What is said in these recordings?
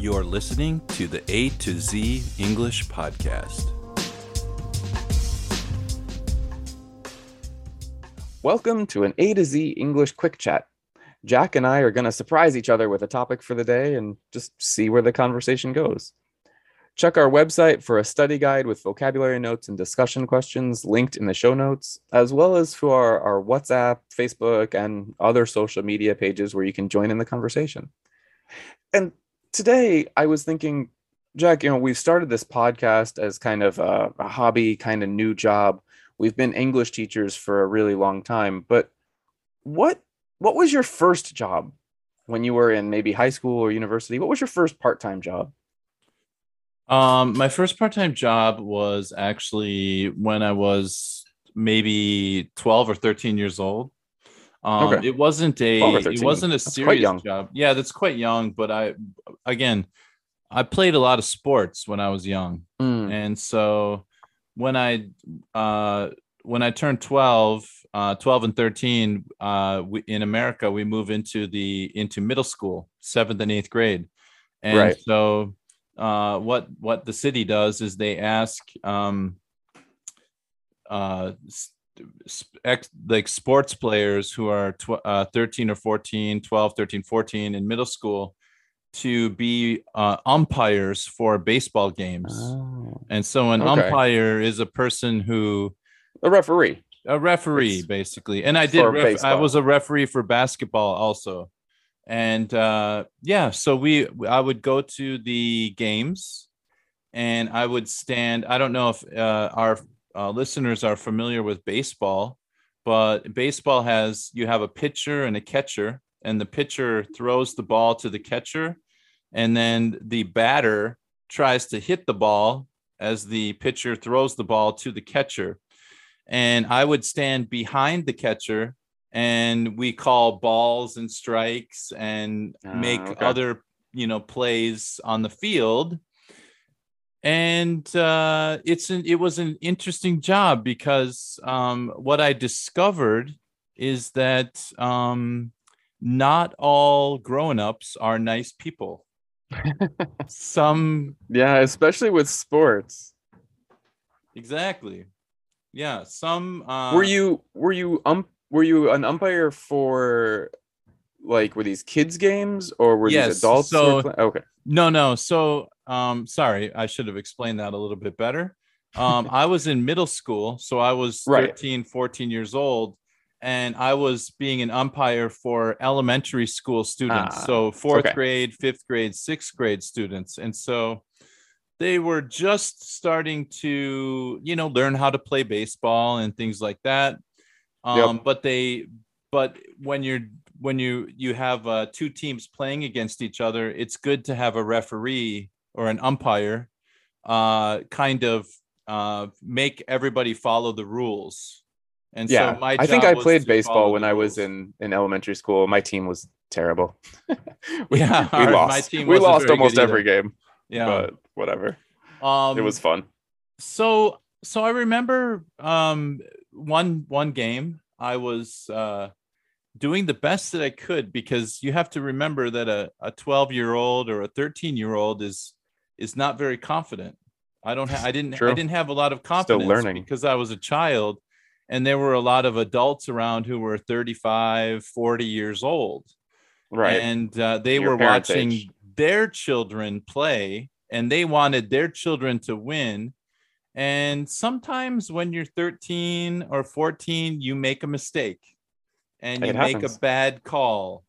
You're listening to the A to Z English Podcast. Welcome to an A to Z English quick chat. Jack and I are going to surprise each other with a topic for the day and just see where the conversation goes. Check our website for a study guide with vocabulary notes and discussion questions linked in the show notes, as well as for our, our WhatsApp, Facebook, and other social media pages where you can join in the conversation. And today I was thinking, Jack, you know, we've started this podcast as kind of a, a hobby, kind of new job. We've been English teachers for a really long time, but what what was your first job when you were in maybe high school or university? What was your first part-time job? Um, my first part-time job was actually when I was maybe 12 or 13 years old. Um, Okay. it wasn't a it wasn't a serious job. Yeah, that's quite young, but I again, I played a lot of sports when I was young. Mm, And so when I uh when I turned 12, uh 12 and 13, uh we, in America we move into the into middle school, 7th and 8th grade. And Right. so uh what what the city does is they ask um uh ex, like sports players who are tw- uh, 13 or 14 12 13 14 in middle school to be uh, umpires for baseball games oh. and so an Okay. umpire is a person who A referee. a referee It's basically. And I did ref- I was a referee for basketball also. And uh yeah, so we I would go to the games and I would stand I don't know if uh, our uh, listeners are familiar with baseball, but baseball has you have a pitcher and a catcher and the pitcher throws the ball to the catcher and then the batter tries to hit the ball as the pitcher throws the ball to the catcher and I would stand behind the catcher and we call balls and strikes and Ah, make okay. other you know plays on the field and uh it's an it was an interesting job because um what I discovered is that um not all grown-ups are nice people some Yeah, especially with sports. exactly yeah some uh were you were you um were you an umpire for like were these kids games or were Yes, these adults? so- play- okay. No, no. So, um, sorry, I should have explained that a little bit better. Um, I was in middle school, so I was Right. 13, 14 years old, and I was being an umpire for elementary school students. Ah, so, fourth okay. grade, fifth grade, sixth grade students. And so they were just starting to, you know, learn how to play baseball and things like that. Um, but they, but when you're when you you have uh, two teams playing against each other, it's good to have a referee or an umpire, uh, kind of uh, make everybody follow the rules. And yeah, so my I think I played baseball when I was in in elementary school. My team was terrible. Yeah, we our- lost. we lost almost every game, Yeah. but whatever. um, it was fun. so so I remember um one one game I was uh doing the best that I could because you have to remember that a, a 12 year old or a 13 year old is is not very confident. I don't ha- I didn't I didn't have a lot of confidence Still learning. because I was a child and there were a lot of adults around who were 35 40 years old Right. and uh, they Your were watching age. their children play and they wanted their children to win and sometimes when you're 13 or 14 you make a mistake and you make a bad call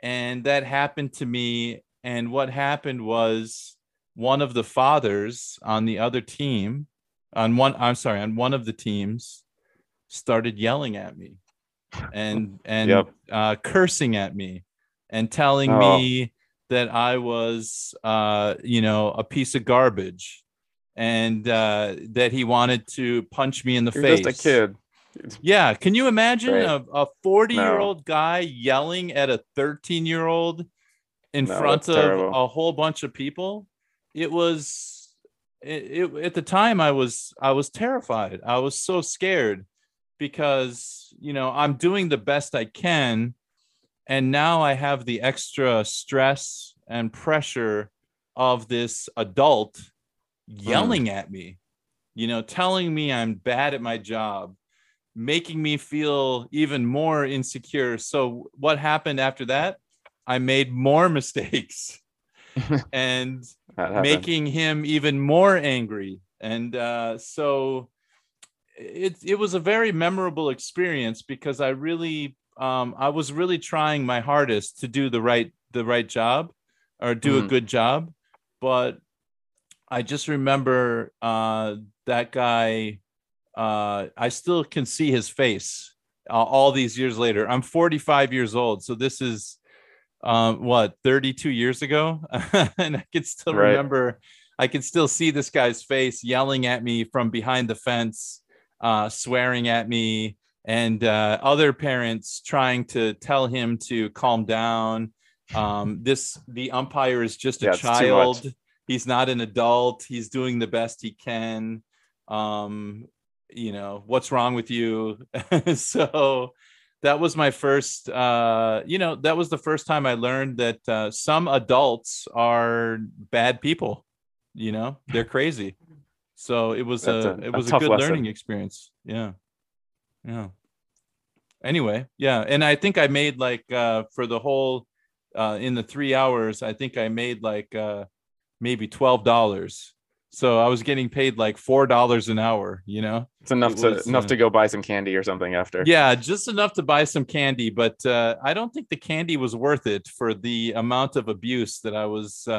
and that happened to me and what happened was one of the fathers on the other team on one i'm sorry on one of the teams started yelling at me and and Yep. uh, cursing at me and telling Oh. me that I was, uh, you know, a piece of garbage, and uh, that he wanted to punch me in the You're face. just a kid. Yeah, can you imagine Right. a, a 40 year old guy yelling at a 13 year old in No, front of terrible. a whole bunch of people? It was it, it at the time I was I was terrified. I was so scared because you know I'm doing the best I can and now I have the extra stress and pressure of this adult hmm. yelling at me, you know, telling me I'm bad at my job, making me feel even more insecure. So, what happened after that? I made more mistakes and making him even more angry. And uh, so it it was a very memorable experience because I really um, I was really trying my hardest to do the right the right job or do a Mhm. good job, but I just remember uh, that guy. Uh, I still can see his face uh, all these years later. I'm 45 years old, so this is um, what 32 years ago, and I can still Right. remember. I can still see this guy's face yelling at me from behind the fence, uh, swearing at me, and uh, other parents trying to tell him to calm down. Um, this the umpire is just a too child. He's not an adult. He's doing the best he can. Um, you know what's wrong with you? so that was my first. Uh, you know that was the first time I learned that uh, some adults are bad people. You know they're crazy. So it was That's a, a- it was a, tough good lesson. learning experience. Yeah, yeah. Anyway, yeah, and I think I made like uh, for the whole uh, in the three hours, I think I made like uh, maybe twelve dollars. So I was getting paid like four dollars an hour. You know. It's enough it to was, enough uh, to go buy some candy or something after. Yeah, just enough to buy some candy, but uh, I don't think the candy was worth it for the amount of abuse that I was uh,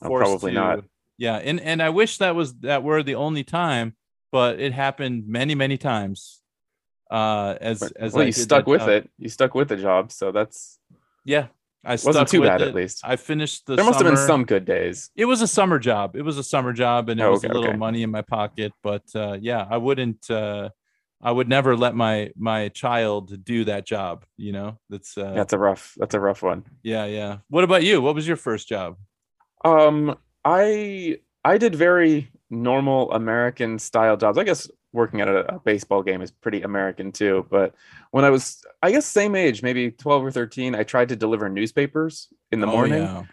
Oh, forced probably to. not. Yeah, and and I wish that was that were the only time, but it happened many many times. Uh, as as well, I you stuck that with it. You stuck with the job, so that's Yeah, I wasn't stuck too with bad it. at least. I finished the. there must have been some good days. It was a summer job. It was a summer job, and it Oh, was okay, a little okay. money in my pocket. But uh, yeah, I wouldn't. Uh, I would never let my my child do that job. You know, that's uh, That's a rough. That's a rough one. yeah, yeah. What about you? What was your first job? Um, I I did very normal American style jobs. I guess working at a, a baseball game is pretty American too. But when I was, I guess, same age, maybe twelve or thirteen, I tried to deliver newspapers in the Oh, morning. yeah.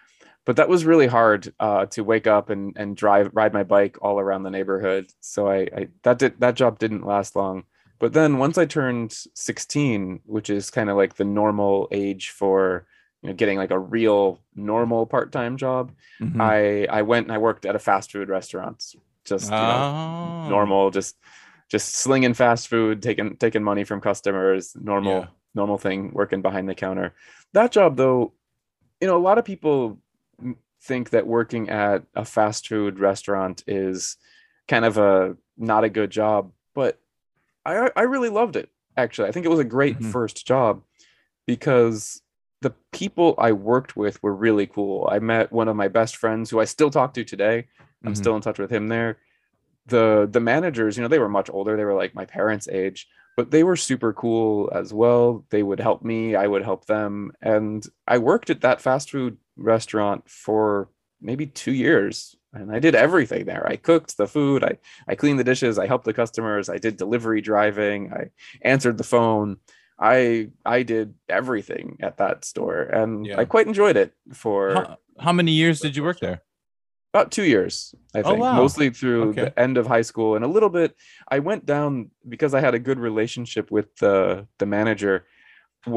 But that was really hard uh, to wake up and and drive ride my bike all around the neighborhood. So I, I that did that job didn't last long. But then once I turned 16, which is kind of like the normal age for you know getting like a real normal part-time job, Mhm. I I went and I worked at a fast food restaurant. Just you know, Oh. normal, just just slinging fast food, taking taking money from customers, normal Yeah. normal thing, working behind the counter. That job though, you know, a lot of people think that working at a fast food restaurant is kind of a not a good job, but I I really loved it actually. I think it was a great Mhm. first job because the people I worked with were really cool. I met one of my best friends who I still talk to today. I'm Mhm. still in touch with him there. The the managers, you know, they were much older. They were like my parents' age, but they were super cool as well. They would help me, I would help them. And I worked at that fast food restaurant for maybe two years. And I did everything there. I cooked the food, I, I cleaned the dishes, I helped the customers, I did delivery driving, I answered the phone. I I did everything at that store and Yeah. I quite enjoyed it for How, how many years did you work there? About two years i Oh, think wow. mostly through Okay. the end of high school and a little bit i went down because i had a good relationship with the the manager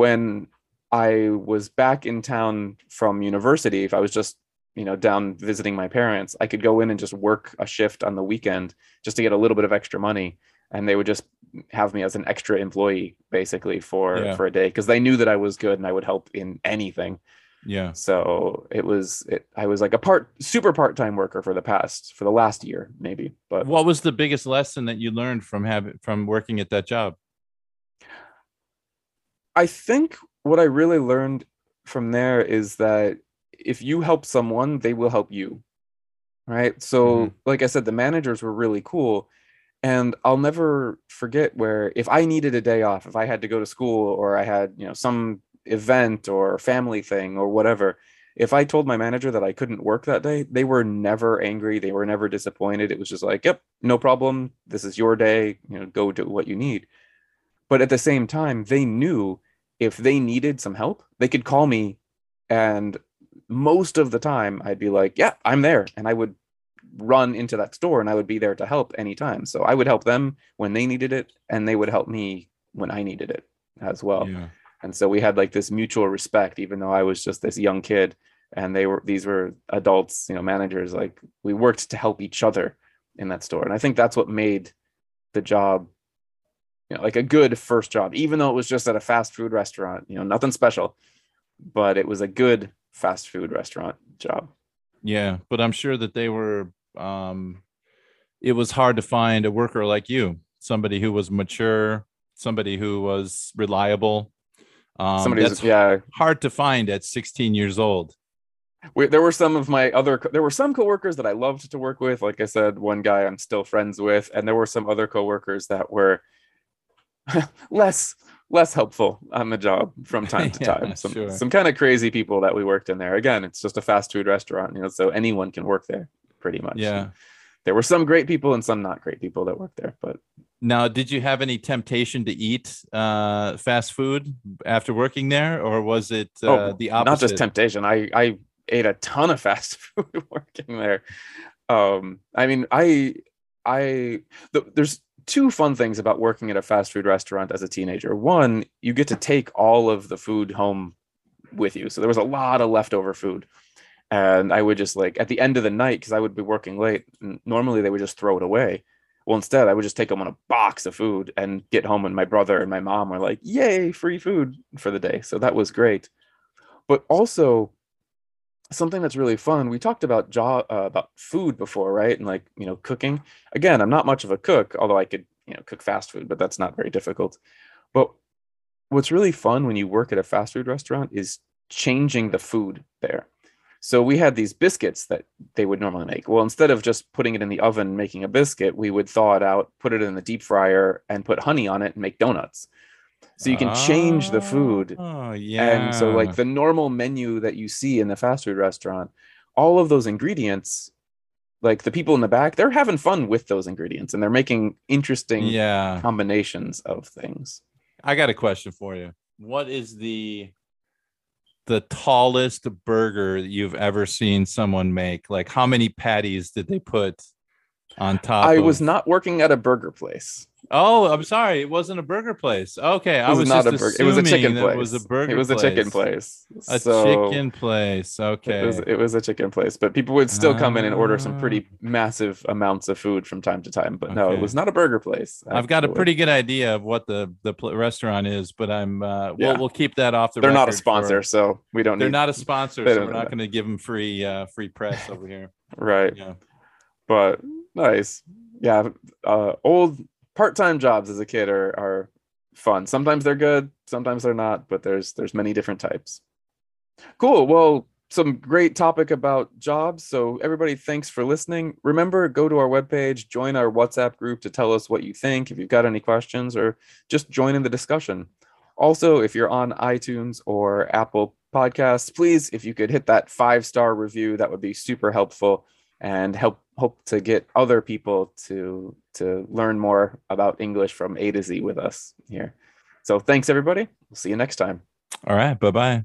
when i was back in town from university if i was just you know down visiting my parents i could go in and just work a shift on the weekend just to get a little bit of extra money and they would just have me as an extra employee basically for Yeah. for a day because they knew that i was good and i would help in anything Yeah. so it was it, i was like a part super part-time worker for the past for the last year maybe but What was the biggest lesson that you learned from having from working at that job? i think what i really learned from there is that if you help someone they will help you right so Mhm. like i said the managers were really cool and i'll never forget where if i needed a day off if i had to go to school or i had you know some event or family thing or whatever if i told my manager that i couldn't work that day they were never angry they were never disappointed. It was just like yep no problem. This is your day. You know go do what you need. But at the same time they knew if they needed some help they could call me. And most of the time i'd be like yeah i'm there. And i would run into that store and i would be there to help anytime. So i would help them when they needed it and they would help me when i needed it as well. Yeah. And so we had like this mutual respect even though i was just this young kid and they were these were adults you know managers like we worked to help each other in that store and i think that's what made the job you know like a good first job even though it was just at a fast food restaurant you know nothing special but it was a good fast food restaurant job Yeah, but I'm sure that they were um it was hard to find a worker like you, somebody who was mature, somebody who was reliable. Um somebody that's yeah hard to find at 16 years old. we, there were some of my other there were some coworkers that I loved to work with. Like I said, one guy I'm still friends with, and there were some other coworkers that were less less helpful on the job from time to Yeah, time. Some sure. some kind of crazy people that we worked in there. Again, it's just a fast food restaurant, you know, so anyone can work there pretty much. Yeah. There were some great people and some not great people that worked there, but Now, did you have any temptation to eat uh fast food after working there or was it uh, Oh, the opposite? not just temptation. I I ate a ton of fast food working there. Um, I mean, I I the, there's two fun things about working at a fast food restaurant as a teenager. One, you get to take all of the food home with you. So there was a lot of leftover food. And I would just like at the end of the night, because I would be working late, normally they would just throw it away. Well, instead, I would just take them on a box of food and get home, and my brother and my mom were like, "Yay, free food for the day!" So that was great. But also, something that's really fun. We talked about job uh, about food before, right? And like you know, cooking. Again, I'm not much of a cook, although I could you know cook fast food, but that's not very difficult. But what's really fun when you work at a fast food restaurant is changing the food there. So we had these biscuits that they would normally make. Well, instead of just putting it in the oven making a biscuit, we would thaw it out, put it in the deep fryer, and put honey on it and make donuts. So you can change the food Oh, yeah. and so like the normal menu that you see in the fast food restaurant, all of those ingredients, like the people in the back, they're having fun with those ingredients and they're making interesting yeah. combinations of things. I got a question for you. What is the the tallest burger you've ever seen someone make? Like how many patties did they put on top? I was not working at a burger place. Oh, I'm sorry. It wasn't a burger place. Okay, I It was, was not a burger. It was a chicken place. It was a burger. It was a chicken place. A So chicken place. Okay. It was, it was a chicken place, but people would still come in and order some pretty Ah. massive amounts of food from time to time. But no, it was not a burger place. I've got a pretty good idea of what the the pl- restaurant is, but I'm uh, Yeah. we'll we'll keep that off the. They're not a record for- sponsor, so we don't They're need not a sponsor, so we're not going to give them free uh free press over here. right. Yeah. but nice yeah uh old part-time jobs as a kid are are fun sometimes they're good sometimes they're not but there's there's many different types cool well some great topic about jobs. So everybody, thanks for listening. Remember, go to our webpage, join our WhatsApp group to tell us what you think, if you've got any questions, or just join in the discussion. Also, if you're on iTunes or Apple Podcasts, please, if you could hit that five star review, that would be super helpful and help hope to get other people to to learn more about English from A to Z with us here. So thanks everybody. We'll see you next time. All right. Bye bye